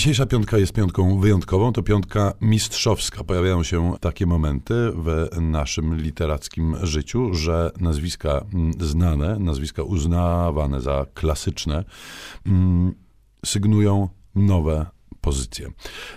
Dzisiejsza piątka jest piątką wyjątkową, to piątka mistrzowska. Pojawiają się takie momenty w naszym literackim życiu, że nazwiska mm, znane, nazwiska uznawane za klasyczne, mm, sygnują nowe pozycje.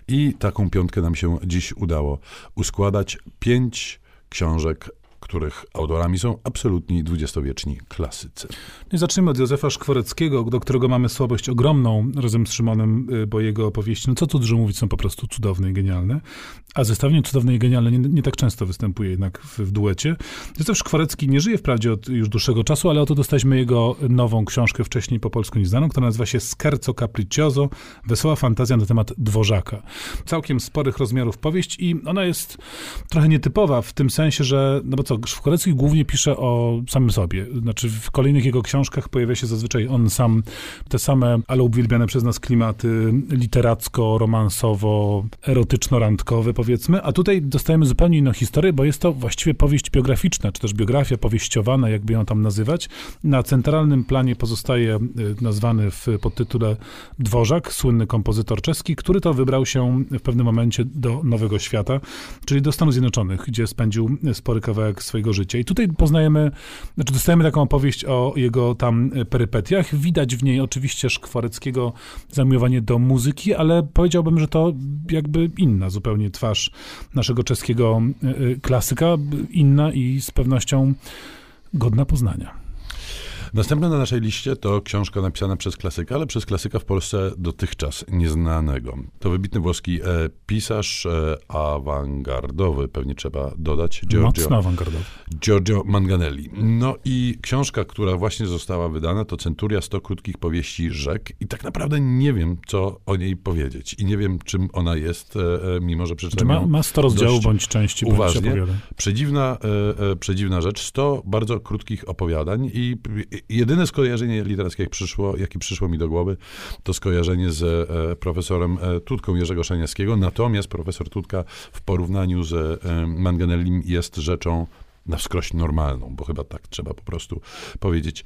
I taką piątkę nam się dziś udało uskładać. Pięć książek których autorami są absolutni dwudziestowieczni klasycy. I zacznijmy od Józefa Szkworeckiego, do którego mamy słabość ogromną razem z Szymonem, y, bo jego opowieści, no co tu dużo mówić, są po prostu cudowne i genialne. A zestawienie cudowne i genialne nie, nie tak często występuje jednak w, w, duecie. Józef Szkworecki nie żyje wprawdzie od już dłuższego czasu, ale oto dostaliśmy jego nową książkę, wcześniej po polsku nieznaną, która nazywa się Scherzo Capriccioso, Wesoła fantazja na temat Dworzaka. Całkiem sporych rozmiarów powieść i ona jest trochę nietypowa w tym sensie, że, no bo co, Szwkorecki głównie pisze o samym sobie. Znaczy w kolejnych jego książkach pojawia się zazwyczaj on sam, te same, ale uwielbiane przez nas klimaty literacko, romansowo, erotyczno-randkowe powiedzmy, a tutaj dostajemy zupełnie inną historię, bo jest to właściwie powieść biograficzna, czy też biografia powieściowana, jakby ją tam nazywać. Na centralnym planie pozostaje y, nazwany w podtytule Dworzak, słynny kompozytor czeski, który to wybrał się w pewnym momencie do Nowego Świata, czyli do Stanów Zjednoczonych, gdzie spędził spory kawałek swojego życia. I tutaj poznajemy, znaczy dostajemy taką opowieść o jego tam perypetiach. Widać w niej oczywiście Szkwareckiego zamiłowanie do muzyki, ale powiedziałbym, że to jakby inna zupełnie twarz naszego czeskiego e, e, klasyka, inna i z pewnością godna poznania. Następna na naszej liście to książka napisana przez klasyka, ale przez klasyka w Polsce dotychczas nieznanego. To wybitny włoski e, pisarz e, awangardowy, pewnie trzeba dodać. Giorgio, Mocno awangardowy. Giorgio Manganelli. No i książka, która właśnie została wydana, to Centuria 100 krótkich powieści rzek i tak naprawdę nie wiem, co o niej powiedzieć i nie wiem, czym ona jest, e, e mimo że przeczytałem ma, ma 100 rozdziałów bądź części uważnie. Przedziwna, e, e, przedziwna rzecz, 100 bardzo krótkich opowiadań i jedyne skojarzenie literackie, jak przyszło, jakie przyszło mi do głowy, to skojarzenie z e, profesorem e, Tutką Jerzego Szaniewskiego. Natomiast profesor Tutka w porównaniu z e, Manganellim jest rzeczą na wskroś normalną, bo chyba tak trzeba po prostu powiedzieć.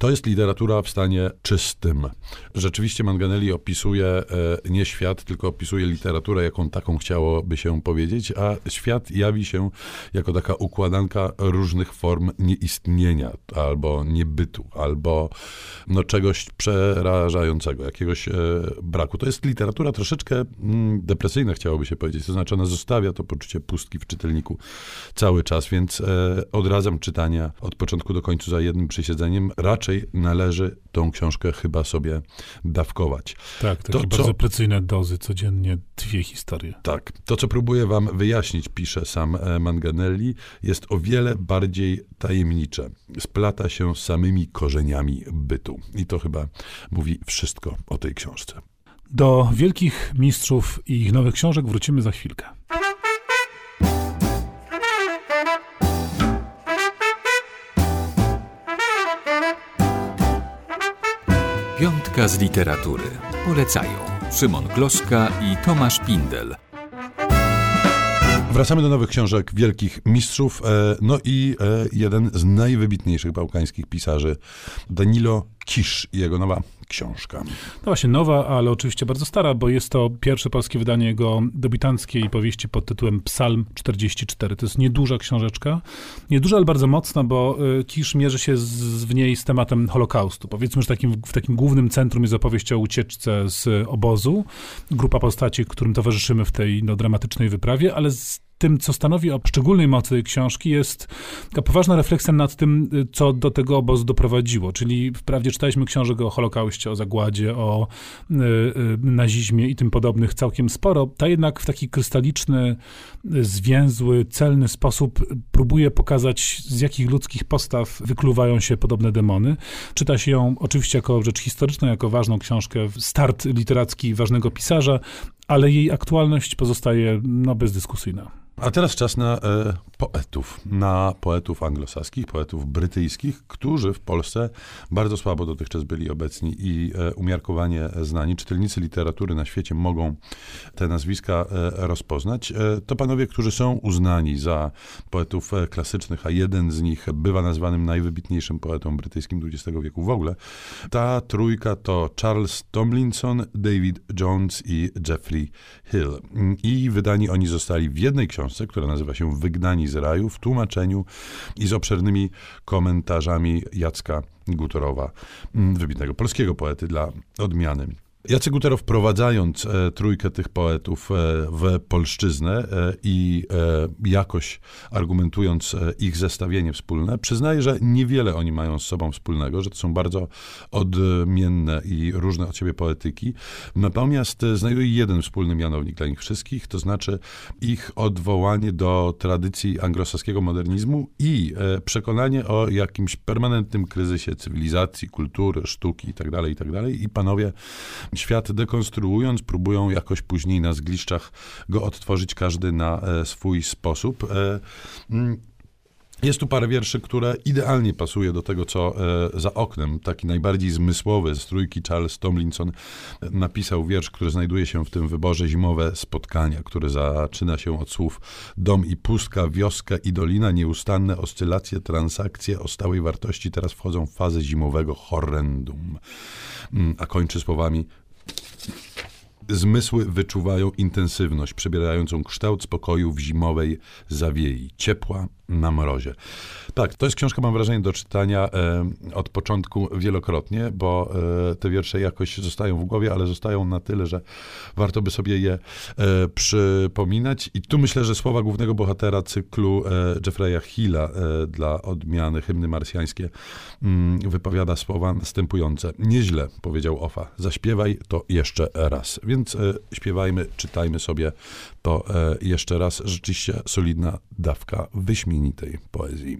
To jest literatura w stanie czystym. Rzeczywiście Manganelli opisuje e, nie świat, tylko opisuje literaturę, jaką taką chciałoby się powiedzieć, a świat jawi się jako taka układanka różnych form nieistnienia, albo niebytu, albo no, czegoś przerażającego, jakiegoś e, braku. To jest literatura troszeczkę mm, depresyjna, chciałoby się powiedzieć. To znaczy ona zostawia to poczucie pustki w czytelniku cały czas, więc e, odradzam czytania od początku do końca za jednym przysiedzeniem. Raczej raczej należy tą książkę chyba sobie dawkować. Tak, takie to, bardzo co, precyzyjne dozy, codziennie dwie historie. Tak. To, co próbuję wam wyjaśnić, pisze sam e, Manganelli, jest o wiele bardziej tajemnicze. Splata się z samymi korzeniami bytu. I to chyba mówi wszystko o tej książce. Do wielkich mistrzów i ich nowych książek wrócimy za chwilkę. Z literatury. Polecają Szymon Gloszka i Tomasz Pindel. Wracamy do nowych książek wielkich mistrzów. E, no i e, jeden z najwybitniejszych bałkańskich pisarzy, Danilo Kisz i jego nowa książka. No właśnie, nowa, ale oczywiście bardzo stara, bo jest to pierwsze polskie wydanie jego debiutanckiej powieści pod tytułem Psalm 44. To jest nieduża książeczka. Nieduża, ale bardzo mocna, bo y, Kisz mierzy się z, w niej z tematem Holokaustu. Powiedzmy, że takim, w takim głównym centrum jest opowieść o ucieczce z obozu. Grupa postaci, którym towarzyszymy w tej no, dramatycznej wyprawie, ale z tym, co stanowi o szczególnej mocy książki, jest taka poważna refleksja nad tym, co do tego obozu doprowadziło. Czyli wprawdzie czytaliśmy książek o Holokauście, o zagładzie, o y, y, nazizmie i tym podobnych całkiem sporo. Ta jednak w taki krystaliczny, zwięzły, celny sposób próbuje pokazać, z jakich ludzkich postaw wykluwają się podobne demony. Czyta się ją oczywiście jako rzecz historyczną, jako ważną książkę, start literacki ważnego pisarza, ale jej aktualność pozostaje no, bezdyskusyjna. A teraz czas na e, poetów, na poetów anglosaskich, poetów brytyjskich, którzy w Polsce bardzo słabo dotychczas byli obecni i e, umiarkowanie znani. Czytelnicy literatury na świecie mogą te nazwiska e, rozpoznać. E, to panowie, którzy są uznani za poetów e, klasycznych, a jeden z nich bywa nazwanym najwybitniejszym poetą brytyjskim XX wieku w ogóle. Ta trójka to Charles Tomlinson, David Jones i Jeffrey Hill. I wydani oni zostali w jednej książce, która nazywa się Wygnani z raju, w tłumaczeniu i z obszernymi komentarzami Jacka Gutorowa, mm, wybitnego polskiego poety dla odmiany. Jacek Gutero wprowadzając e, trójkę tych poetów e, w polszczyznę e, i e, jakoś argumentując e, ich zestawienie wspólne, przyznaje, że niewiele oni mają z sobą wspólnego, że to są bardzo odmienne i różne od siebie poetyki. Natomiast e, znajduje jeden wspólny mianownik dla nich wszystkich, to znaczy ich odwołanie do tradycji anglosaskiego modernizmu i przekonanie o jakimś permanentnym kryzysie cywilizacji, kultury, sztuki itd., itd. I panowie świat dekonstruując, próbują jakoś później na zgliszczach go odtworzyć każdy na e, swój sposób. E, mm, jest tu parę wierszy, które idealnie pasuje do tego, co e, za oknem. Taki najbardziej zmysłowy z trójki Charles Tomlinson e, napisał wiersz, który znajduje się w tym wyborze Zimowe Spotkania, który zaczyna się od słów dom i pustka, wioska i dolina, nieustanne oscylacje, transakcje o stałej wartości teraz wchodzą w fazę zimowego horrendum. Mm, A kończy słowami Zmysły wyczuwają intensywność, przybierającą kształt spokoju w zimowej zawiei, ciepła na mrozie. Tak, to jest książka, mam wrażenie, do czytania e, od początku wielokrotnie, bo e, te wiersze jakoś zostają w głowie, ale zostają na tyle, że warto by sobie je e, przypominać. I tu myślę, że słowa głównego bohatera cyklu e, Jeffreya Hilla e, dla odmiany hymny marsjańskie mm, wypowiada słowa następujące. Nieźle, powiedział Ofa, zaśpiewaj to jeszcze raz. Więc e, śpiewajmy, czytajmy sobie to jeszcze raz. Rzeczywiście solidna dawka wyśmienitej poezji.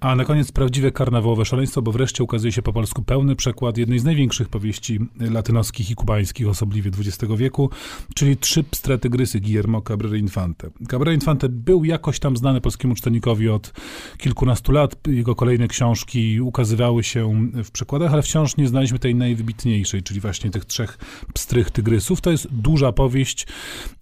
A na koniec prawdziwe karnawałowe szaleństwo, bo wreszcie ukazuje się po polsku pełny przekład jednej z największych powieści latynoskich i kubańskich, osobliwie XX wieku, czyli Trzy pstre tygrysy Guillermo Cabrera Infante. Cabrera Infante był jakoś tam znany polskiemu czytelnikowi od kilkunastu lat. Jego kolejne książki ukazywały się w przekładach, ale wciąż nie znaliśmy tej najwybitniejszej, czyli właśnie tych trzech pstrych tygrysów. To jest duża powieść.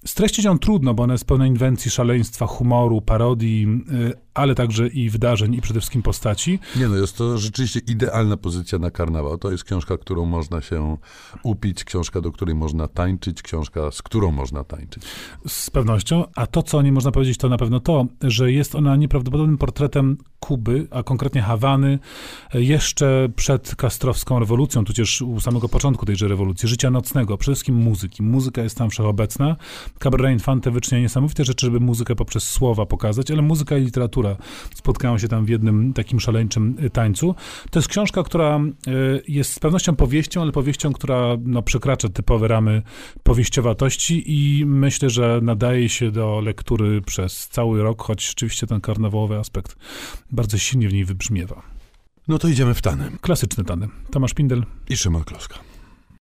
Streścić ją trudno, bo ona jest pełna inwencji, szaleństwa, humoru, parodii, y, ale także i wydarzeń, i przede wszystkim postaci. Nie no, jest to rzeczywiście idealna pozycja na karnawał. To jest książka, którą można się upić, książka, do której można tańczyć, książka, z którą można tańczyć. Z pewnością. A to, co nie można powiedzieć, to na pewno to, że jest ona nieprawdopodobnym portretem Kuby, a konkretnie Hawany, jeszcze przed kastrowską rewolucją, tudzież u samego początku tejże rewolucji, życia nocnego, przede wszystkim muzyki. Muzyka jest tam wszechobecna. Cabrera Infante wyczynia niesamowite rzeczy, żeby muzykę poprzez słowa pokazać, ale muzyka i literatura spotkają się tam w jednym takim szaleńczym y, tańcu. To jest książka, która y, jest z pewnością powieścią, ale powieścią, która no, przekracza typowe ramy powieściowatości i myślę, że nadaje się do lektury przez cały rok, choć rzeczywiście ten karnawałowy aspekt bardzo silnie w niej wybrzmiewa. No to idziemy w tanem. Klasyczny tany. Tomasz Pindel. I Szymon Kloska.